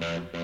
nine.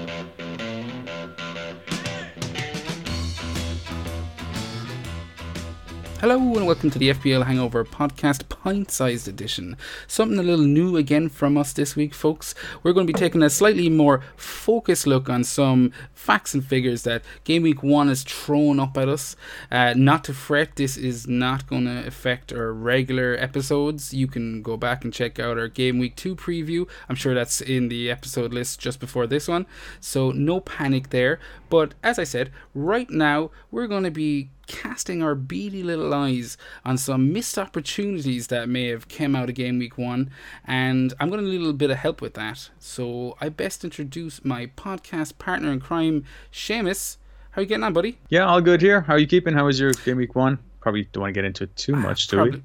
Hello and welcome to the FPL Hangover Podcast Pint Sized Edition. Something a little new again from us this week, folks. We're going to be taking a slightly more focused look on some facts and figures that Game Week 1 has thrown up at us. Uh, not to fret, this is not going to affect our regular episodes. You can go back and check out our Game Week 2 preview. I'm sure that's in the episode list just before this one. So no panic there. But as I said, right now we're going to be casting our beady little eyes on some missed opportunities that may have come out of game week one and i'm going to need a little bit of help with that. So i best introduce my podcast partner in crime Seamus. How are you getting on buddy? Yeah all good here. How are you keeping? How was your game week one? Probably don't want to get into it too ah, much do we?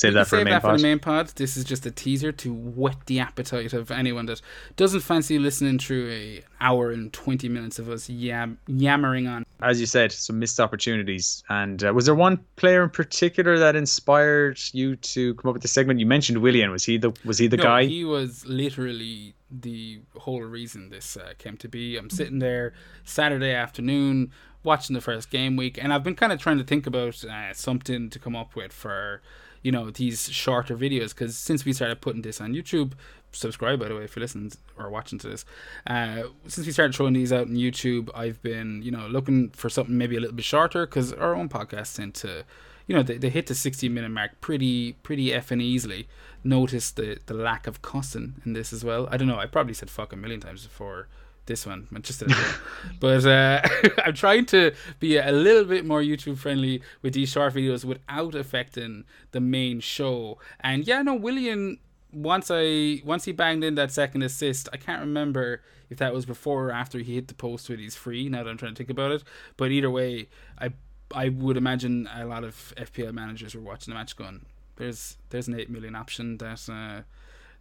Save that, for, save that for the main pod. This is just a teaser to whet the appetite of anyone that doesn't fancy listening through a hour and 20 minutes of us yam- yammering on. As you said, some missed opportunities. And uh, was there one player in particular that inspired you to come up with the segment? You mentioned William. Was he the was he the no, guy? He was literally the whole reason this uh, came to be. I'm sitting there Saturday afternoon watching the first game week, and I've been kind of trying to think about uh, something to come up with for you know these shorter videos because since we started putting this on YouTube, subscribe by the way if you're listening or watching to this. Uh, since we started showing these out on YouTube, I've been you know looking for something maybe a little bit shorter because our own podcasts tend to, you know, they, they hit the 60 minute mark pretty pretty effing easily. Notice the the lack of cussing in this as well. I don't know. I probably said fuck a million times before this one, Manchester. but uh, I'm trying to be a little bit more YouTube friendly with these short videos without affecting the main show. And yeah, no, Willian. Once I once he banged in that second assist, I can't remember if that was before or after he hit the post with his free. Now that I'm trying to think about it, but either way, I I would imagine a lot of FPL managers were watching the match going, "There's there's an eight million option that." Uh,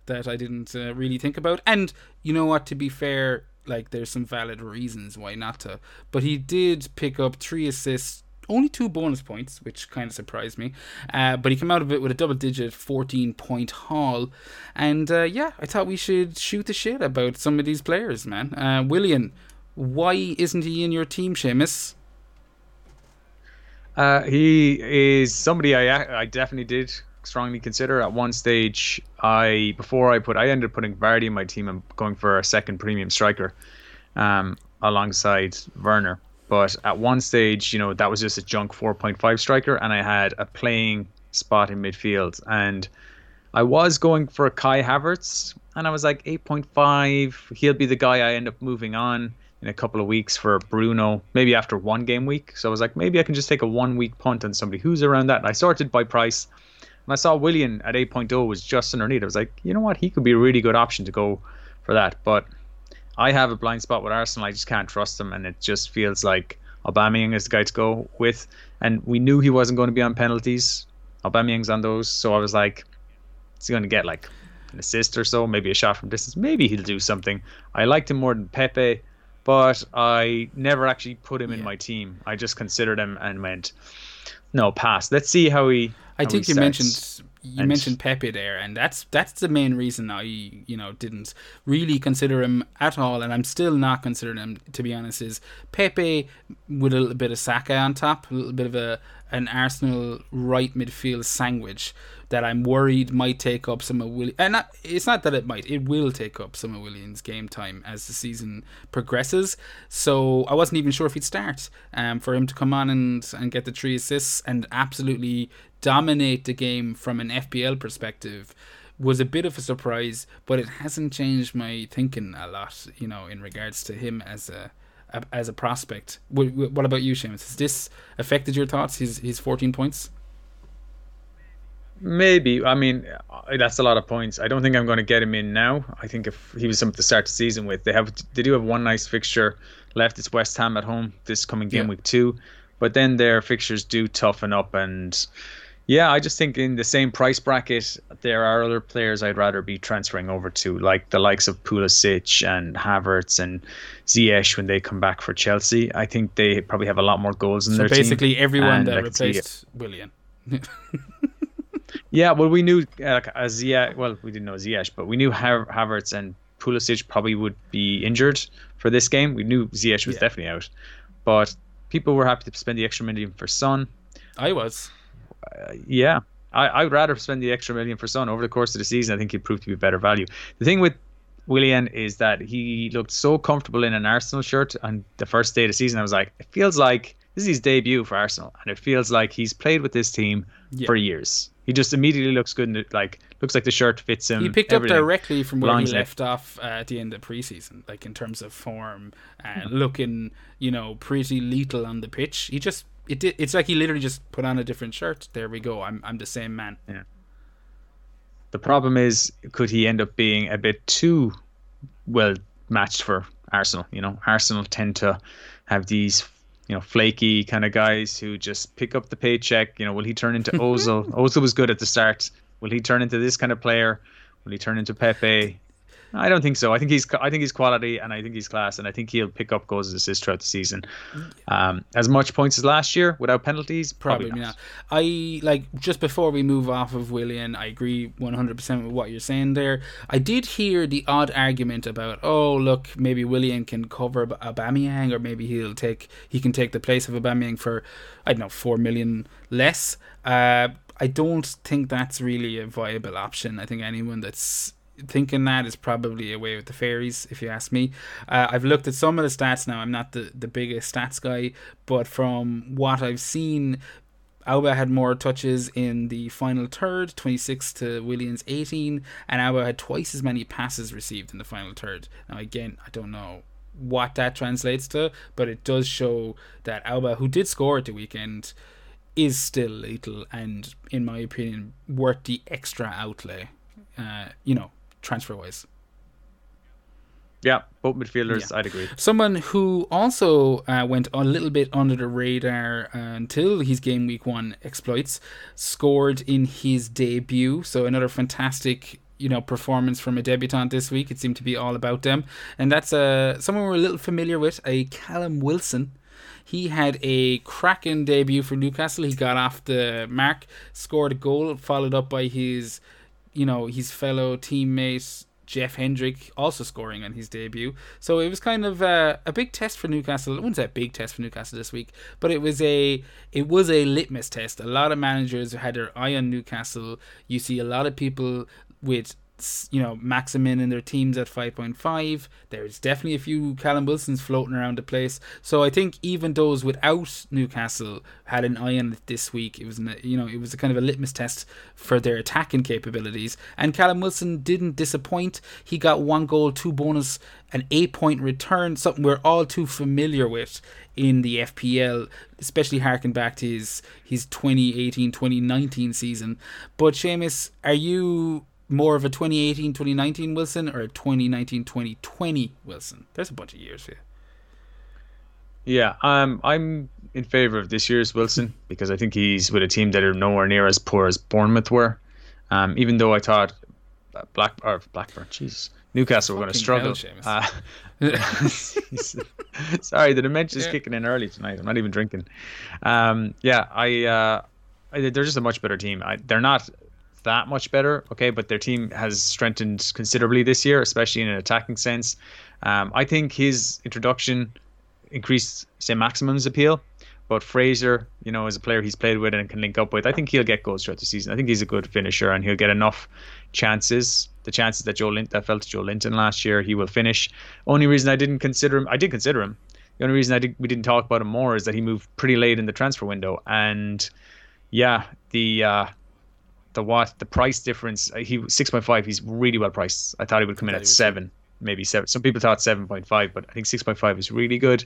that I didn't uh, really think about. And you know what? To be fair, like there's some valid reasons why not to. But he did pick up three assists, only two bonus points, which kind of surprised me. Uh, but he came out of it with a double digit 14 point haul. And uh, yeah, I thought we should shoot the shit about some of these players, man. Uh, Willian, why isn't he in your team, Seamus? Uh, he is somebody I I definitely did strongly consider. At one stage, I before I put I ended up putting Vardy in my team and going for a second premium striker, um, alongside Werner. But at one stage, you know, that was just a junk 4.5 striker, and I had a playing spot in midfield, and I was going for Kai Havertz, and I was like 8.5. He'll be the guy I end up moving on in a couple of weeks for Bruno, maybe after one game week. So I was like, maybe I can just take a one week punt on somebody who's around that. And I sorted by price. And I saw Willian at 8.0 was just underneath. I was like, you know what? He could be a really good option to go for that. But I have a blind spot with Arsenal. I just can't trust them. And it just feels like Aubameyang is the guy to go with. And we knew he wasn't going to be on penalties. Aubameyang's on those. So I was like, is he going to get like an assist or so? Maybe a shot from distance. Maybe he'll do something. I liked him more than Pepe. But I never actually put him yeah. in my team. I just considered him and went, no, pass. Let's see how he I think you mentioned you and mentioned Pepe there, and that's that's the main reason I you know didn't really consider him at all, and I'm still not considering him to be honest. Is Pepe with a little bit of Saka on top, a little bit of a an Arsenal right midfield sandwich that I'm worried might take up some of Willian. And not, it's not that it might; it will take up some of Willian's game time as the season progresses. So I wasn't even sure if he'd start. Um, for him to come on and and get the three assists and absolutely dominate the game from an FPL perspective was a bit of a surprise, but it hasn't changed my thinking a lot, you know, in regards to him as a as a prospect. What, what about you, Seamus? Has this affected your thoughts? His his fourteen points. Maybe. I mean, uh, that's a lot of points. I don't think I'm going to get him in now. I think if he was something to start the season with, they have they do have one nice fixture left. It's West Ham at home this coming game yeah. week two, but then their fixtures do toughen up and yeah, I just think in the same price bracket, there are other players I'd rather be transferring over to, like the likes of Pulisic and Havertz and Ziyech when they come back for Chelsea. I think they probably have a lot more goals in so their team. So basically, everyone that replaced Willian. yeah, well, we knew uh, Ziyech. Well, we didn't know Ziyech, but we knew Havertz and Pulisic probably would be injured for this game. We knew Ziyech was Yeah. definitely out, but people were happy to spend the extra million for Son. I was. Uh, yeah, I, I would rather spend the extra million for Son over the course of the season. I think he'd prove to be better value. The thing with Willian is that he looked so comfortable in an Arsenal shirt on the first day of the season. I was like, it feels like this is his debut for Arsenal, and it feels like he's played with this team Yeah. for years. He just immediately looks good. And it, like looks like the shirt fits him. He picked everything. up directly from where he belongs there. left off uh, at the end of preseason, like in terms of form and looking, you know, pretty lethal on the pitch. He just it did. It's like he literally just put on a different shirt. There we go. I'm I'm the same man. Yeah. The problem is, could he end up being a bit too well matched for Arsenal? You know, Arsenal tend to have these, you know, flaky kind of guys who just pick up the paycheck. You know, will he turn into Ozil? Ozil was good at the start. Will he turn into this kind of player? Will he turn into Pepe? I don't think so. I think he's I think he's quality and I think he's class and I think he'll pick up goals and assists throughout the season. Um, as much points as last year without penalties, probably, Probably not. not. I like just before we move off of Willian, I agree 100% with what you're saying there. I did hear the odd argument about, oh look, maybe Willian can cover Ab- Aubameyang, or maybe he'll take he can take the place of Aubameyang for I don't know four million less. Uh, I don't think that's really a viable option. I think anyone that's thinking that is probably away with the fairies, if you ask me. Uh, I've looked at some of the stats now. I'm not the, the biggest stats guy, but from what I've seen, Auba had more touches in the final third, 26 to Willian's 18, and Auba had twice as many passes received in the final third. Now, again, I don't know what that translates to, but it does show that Auba, who did score at the weekend, is still lethal and, in my opinion, worth the extra outlay, uh, you know, transfer wise. Yeah, both midfielders, Yeah. I'd agree. Someone who also uh, went a little bit under the radar until his game week one exploits, scored in his debut. So another fantastic, you know, performance from a debutant this week. It seemed to be all about them, and that's uh, someone we're a little familiar with, a Callum Wilson. He had a cracking debut for Newcastle. He got off the mark, scored a goal, followed up by his, you know, his fellow teammate Jeff Hendrick also scoring on his debut. So it was kind of uh, a big test for Newcastle. I wouldn't say a big test for Newcastle this week, but it was a it was a litmus test. A lot of managers had their eye on Newcastle. You see a lot of people with you know Maximin and their teams at 5.5. There's definitely a few Callum Wilsons floating around the place. So I think even those without Newcastle had an eye on it this week. It was an, you know it was a kind of a litmus test for their attacking capabilities. And Callum Wilson didn't disappoint. He got one goal, two bonus, an eight point return. Something we're all too familiar with in the FPL, especially harking back to his his 2018-2019 season. But Seamus, are you more of a 2018-2019 Wilson or a 2019-2020 Wilson? There's a bunch of years here. you. Yeah, um, I'm in favor of this year's Wilson because I think he's with a team that are nowhere near as poor as Bournemouth were. Um, even though I thought uh, Black or Blackburn, jeez, Newcastle were going to struggle. hell, Uh, sorry, the dementia's Yeah. kicking in early tonight. I'm not even drinking. Um, yeah, I, uh, I, they're just a much better team. I, they're not that much better, okay, but their team has strengthened considerably this year, especially in an attacking sense. Um, I think his introduction increased St. Maximin's appeal. But Fraser, you know, as a player he's played with and can link up with, I think he'll get goals throughout the season. I think he's a good finisher and he'll get enough chances. The chances that Joe that fell to Joelinton last year, he will finish. Only reason I didn't consider him, I did consider him. The only reason I did, we didn't talk about him more is that he moved pretty late in the transfer window, and yeah, the uh, the what the price difference. uh, He six point five. He's really well priced. I thought he would come in at seven, maybe seven. Some people thought seven point five, but I think six point five is really good.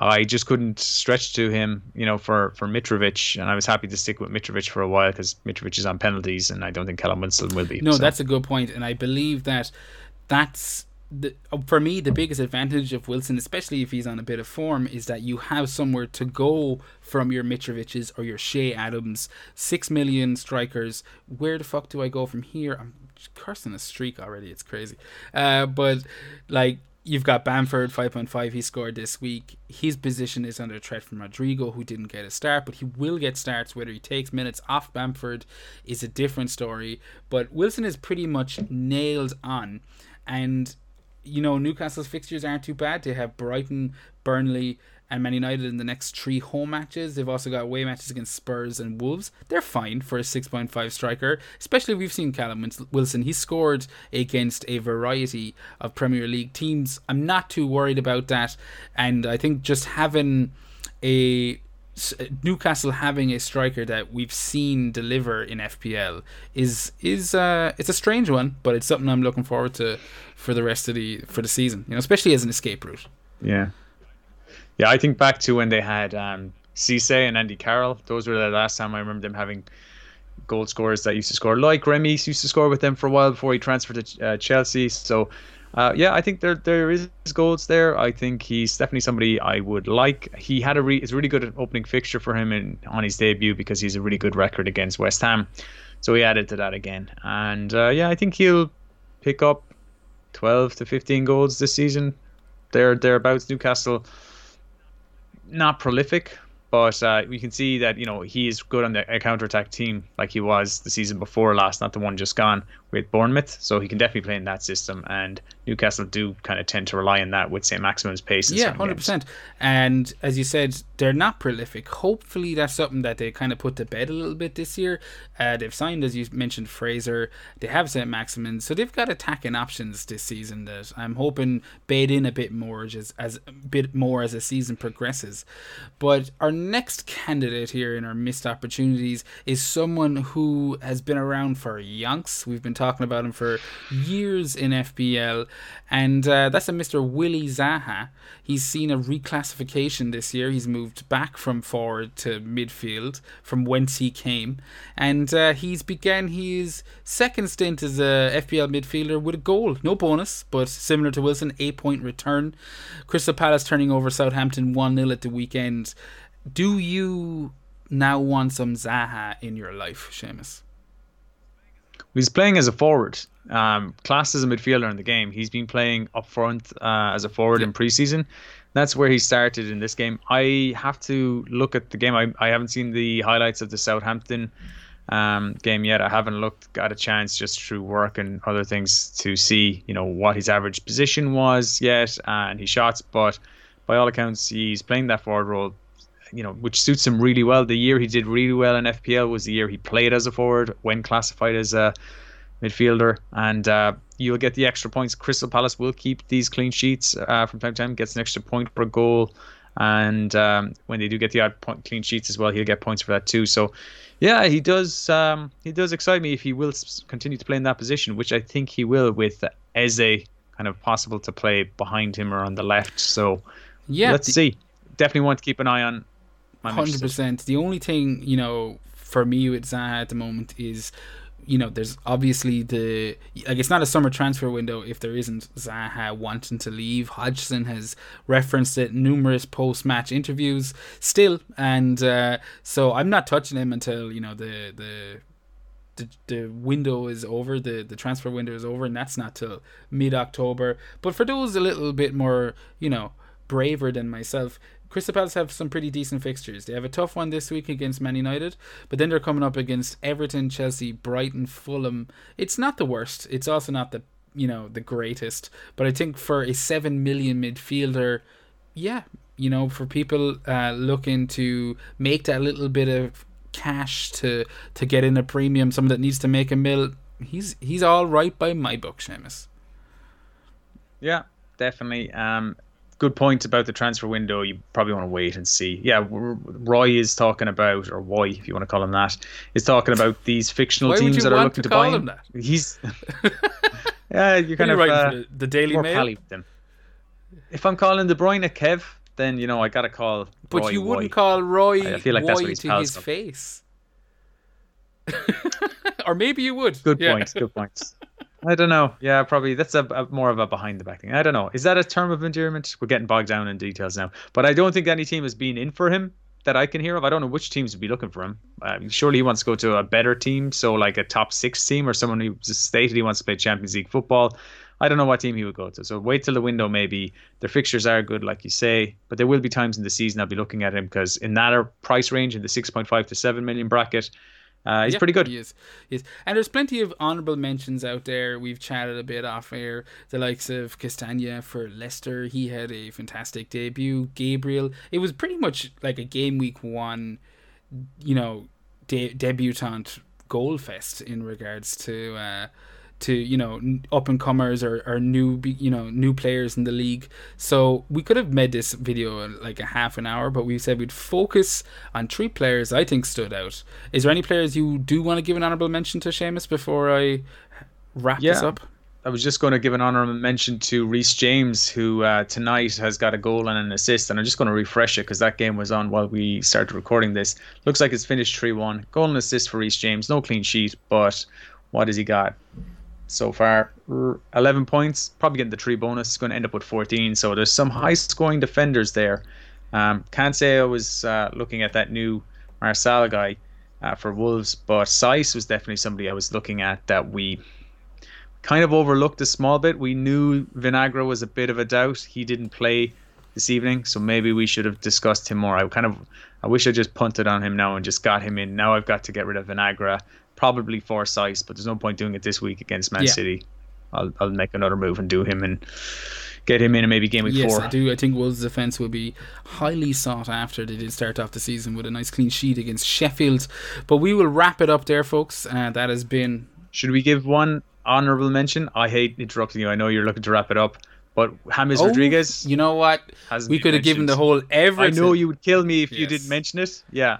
I just couldn't stretch to him, you know, for for Mitrovic, and I was happy to stick with Mitrovic for a while because Mitrovic is on penalties, and I don't think Callum Wilson will be. No, so. that's a good point, and I believe that that's the for me the biggest advantage of Wilson, especially if he's on a bit of form, is that you have somewhere to go from your Mitrovic's or your Che Adams, six million strikers. Where the fuck do I go from here? I'm cursing a streak already. It's crazy, uh, but like. You've got Bamford, 5.5. He scored this week. His position is under threat from Rodrigo, who didn't get a start, but he will get starts. Whether he takes minutes off Bamford is a different story. But Wilson is pretty much nailed on. And you know, Newcastle's fixtures aren't too bad. They have Brighton, Burnley, and Man United in the next three home matches. They've also got away matches against Spurs and Wolves. They're fine for a 6.5 striker, especially we've seen Callum Wilson. He scored against a variety of Premier League teams. I'm not too worried about that, and I think just having a Newcastle having a striker that we've seen deliver in FPL is is uh, it's a strange one, but it's something I'm looking forward to for the rest of the for the season. You know, especially as an escape route. Yeah, yeah. I think back to when they had um, Cisse and Andy Carroll. Those were the last time I remember them having goal scorers that used to score. Like Remy used to score with them for a while before he transferred to uh, Chelsea. So uh, yeah, I think there there is goals there. I think he's definitely somebody I would like. He had a re- it's really good opening fixture for him in on his debut because he's a really good record against West Ham, so he added to that again. And uh, yeah, I think he'll pick up twelve to fifteen goals this season. There thereabouts. Newcastle not prolific, but uh, we can see that you know he is good on the counter attack team like he was the season before last, not the one just gone with Bournemouth. So he can definitely play in that system, and Newcastle do kind of tend to rely on that with St Maximin's pace. Yeah, hundred percent. And as you said, they're not prolific. Hopefully, that's something that they kind of put to bed a little bit this year. Uh, they've signed, as you mentioned, Fraser. They have St Maximin, so they've got attacking options this season that I'm hoping bed in a bit more as as a bit more as the season progresses. But our next candidate here in our missed opportunities is someone who has been around for yonks. We've been talking about him for years in FPL, and uh, that's a Mr. Willie Zaha. He's seen a reclassification this year. He's moved back from forward to midfield from whence he came, and uh, he's began his second stint as a FPL midfielder with a goal, no bonus, but similar to Wilson, eight point return. Crystal Palace turning over Southampton one 0 at the weekend. Do you now want some Zaha in your life, Seamus? He's playing as a forward. Um, class as a midfielder in the game. He's been playing up front uh, as a forward in preseason. That's where he started in this game. I have to look at the game. I, I haven't seen the highlights of the Southampton um, game yet. I haven't looked, got a chance just through work and other things to see, you know, what his average position was yet uh, and his shots. But by all accounts, he's playing that forward role you know, which suits him really well. The year he did really well in FPL was the year he played as a forward when classified as a midfielder, and uh, you'll get the extra points. Crystal Palace will keep these clean sheets uh, from time to time, gets an extra point per goal, and um, when they do get the odd point clean sheets as well, he'll get points for that too. So, yeah, he does. Um, he does excite me if he will continue to play in that position, which I think he will with Eze kind of possible to play behind him or on the left. So, yeah, let's the- see. Definitely want to keep an eye on Hundred percent. The only thing you know for me with Zaha at the moment is, you know, there's obviously the like it's not a summer transfer window if there isn't Zaha wanting to leave. Hodgson has referenced it numerous post match interviews still, and uh, so I'm not touching him until you know the the. The, the window is over the the transfer window is over and that's not till mid October but for those a little bit more you know braver than myself Crystal Palace have some pretty decent fixtures. They have a tough one this week against Man United, but then they're coming up against Everton, Chelsea, Brighton, Fulham. It's not the worst. It's also not the you know the greatest. But I think for a seven million midfielder, yeah, you know, for people uh, looking to make that little bit of cash to to get in a premium, someone that needs to make a mill, he's he's all right by my book, Seamus. Yeah, definitely. Um, good point about the transfer window. You probably want to wait and see. Yeah, Roy is talking about, or Roy, if you want to call him that, is talking about these fictional teams that are looking to, to buy him. That? He's yeah, you're kind of uh, the, the Daily Mail. If I'm calling De Bruyne a Kev, then you know I gotta call. But you wouldn't Roy. call Roy. I feel like that's Roy what his to his face. or maybe you would. Good Yeah. point. Good points. I don't know. Yeah, probably that's a, a more of a behind the back thing. I don't know. Is that a term of endearment? We're getting bogged down in details now. But I don't think any team has been in for him that I can hear of. I don't know which teams would be looking for him. Um, surely he wants to go to a better team, so like a top six team or someone who stated he wants to play Champions League football. I don't know what team he would go to. So wait till the window. Maybe their fixtures are good, like you say, but there will be times in the season I'll be looking at him because in that price range, in the 6.5 to 7 million bracket, Uh, he's pretty good. He is. He is. And there's plenty of honourable mentions out there. We've chatted a bit off air. The likes of Castagna for Leicester. He had a fantastic debut. Gabriel. It was pretty much like a game week one, you know, de- debutant goal fest in regards to. Uh, to you know up and comers or, or new you know new players in the league so we could have made this video like a half an hour but we said we'd focus on three players i think stood out is there any players you do want to give an honorable mention to Seamus before i wrap yeah. this up I was just going to give an honorable mention to Reece James, who uh, tonight has got a goal and an assist. And I'm just going to refresh it because that game was on while we started recording this. Looks like it's finished 3 1. Goal and assist for Reece James. No clean sheet, but what has he got? So far. 11 points, probably getting the three bonus. Going to end up with 14. So there's some high scoring defenders there. Um, can't say I was uh, looking at that new Marsala guy uh, for Wolves, but Saïss was definitely somebody I was looking at that we kind of overlooked a small bit. We knew Vinagre was a bit of a doubt. He didn't play this evening, so maybe we should have discussed him more. I kind of I wish I just punted on him now and just got him in. Now I've got to get rid of Vinagre probably for Saïss, but there's no point doing it this week against Man yeah. City. I'll I'll make another move and do him and get him in and maybe game week yes, four. I do. I think Wolves' defence will be highly sought after. They did start off the season with a nice clean sheet against Sheffield. But we will wrap it up there, folks. Uh, that has been. Should we give one honourable mention? I hate interrupting you. I know you're looking to wrap it up. But James oh, Rodriguez. You know what? We could have given the whole Everton. I know you would kill me if yes. you didn't mention it. Yeah.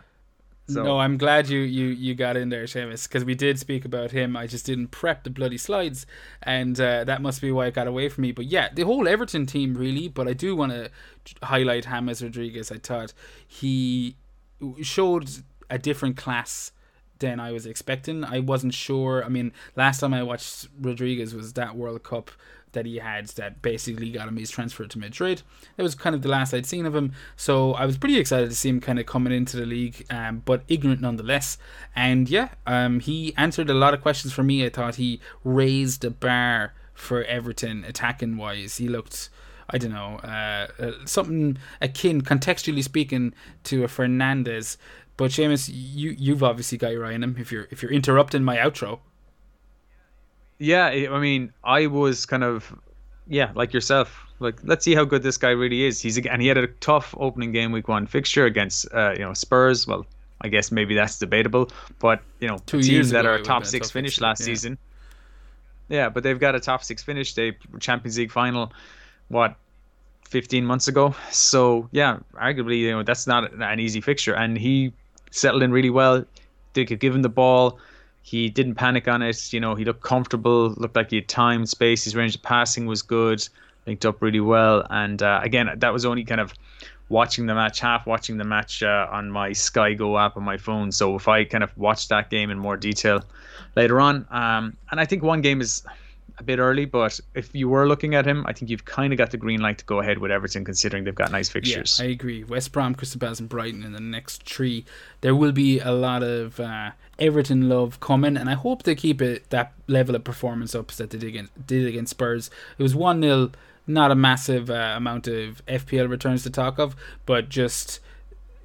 So. No, I'm glad you you you got in there, Seamus, because we did speak about him. I just didn't prep the bloody slides, and uh, that must be why it got away from me. But yeah, the whole Everton team really. But I do want to highlight James Rodriguez. I thought he showed a different class than I was expecting. I wasn't sure. I mean, last time I watched Rodriguez was that World Cup that he had that basically got him his transfer to Madrid. That was kind of the last I'd seen of him, so I was pretty excited to see him kind of coming into the league, um, but ignorant nonetheless. And yeah, um, he answered a lot of questions for me. I thought he raised the bar for Everton attacking wise. He looked. I don't know, uh, uh, something akin, contextually speaking, to a Fernandes. But Seamus, you you've obviously got your eye on him. If you're if you're interrupting my outro, yeah, I mean, I was kind of, yeah, like yourself. Like, let's see how good this guy really is. He's and he had a tough opening game week one fixture against, uh, you know, Spurs. Well, I guess maybe that's debatable, but you know, Two teams that are top six finish last yeah. season. Yeah, but they've got a top six finish. They Champions League final, what, fifteen months ago. So yeah, arguably, you know, that's not an easy fixture, and he settled in really well. They could give him the ball he didn't panic on it. You know, he looked comfortable, looked like he had time, space. His range of passing was good, linked up really well. And uh, again, that was only kind of watching the match, half watching the match uh, on my Sky Go app on my phone. So if I kind of watched that game in more detail later on, um, and I think one game is a bit early, but if you were looking at him, I think you've kind of got the green light to go ahead with Everton, considering they've got nice fixtures. Yeah, I agree. West Brom, Crystal Palace, and Brighton in the next three. There will be a lot of uh, Everton love coming, and I hope they keep it that level of performance up that they did against, did against Spurs. It was one 0 not a massive uh, amount of FPL returns to talk of, but just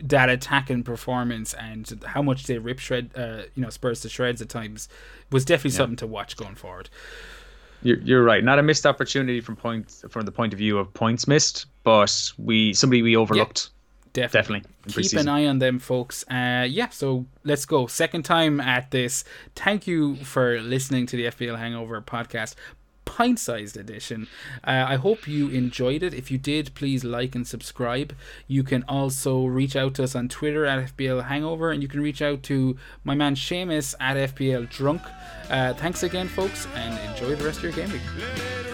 that attacking performance and how much they rip shred, uh, you know, Spurs to shreds at times was definitely yeah. something to watch going forward. You're, you're right. Not a missed opportunity from point from the point of view of points missed, but we somebody we overlooked. Yeah, definitely. definitely. Keep an eye on them, folks. Uh, yeah. So let's go. Second time at this. Thank you for listening to the FPL Hangover podcast pint sized edition. Uh, I hope you enjoyed it. If you did, please like and subscribe. You can also reach out to us on Twitter at FPL Hangover, and you can reach out to my man Seamus at FPL Drunk. Uh, thanks again, folks, and enjoy the rest of your week.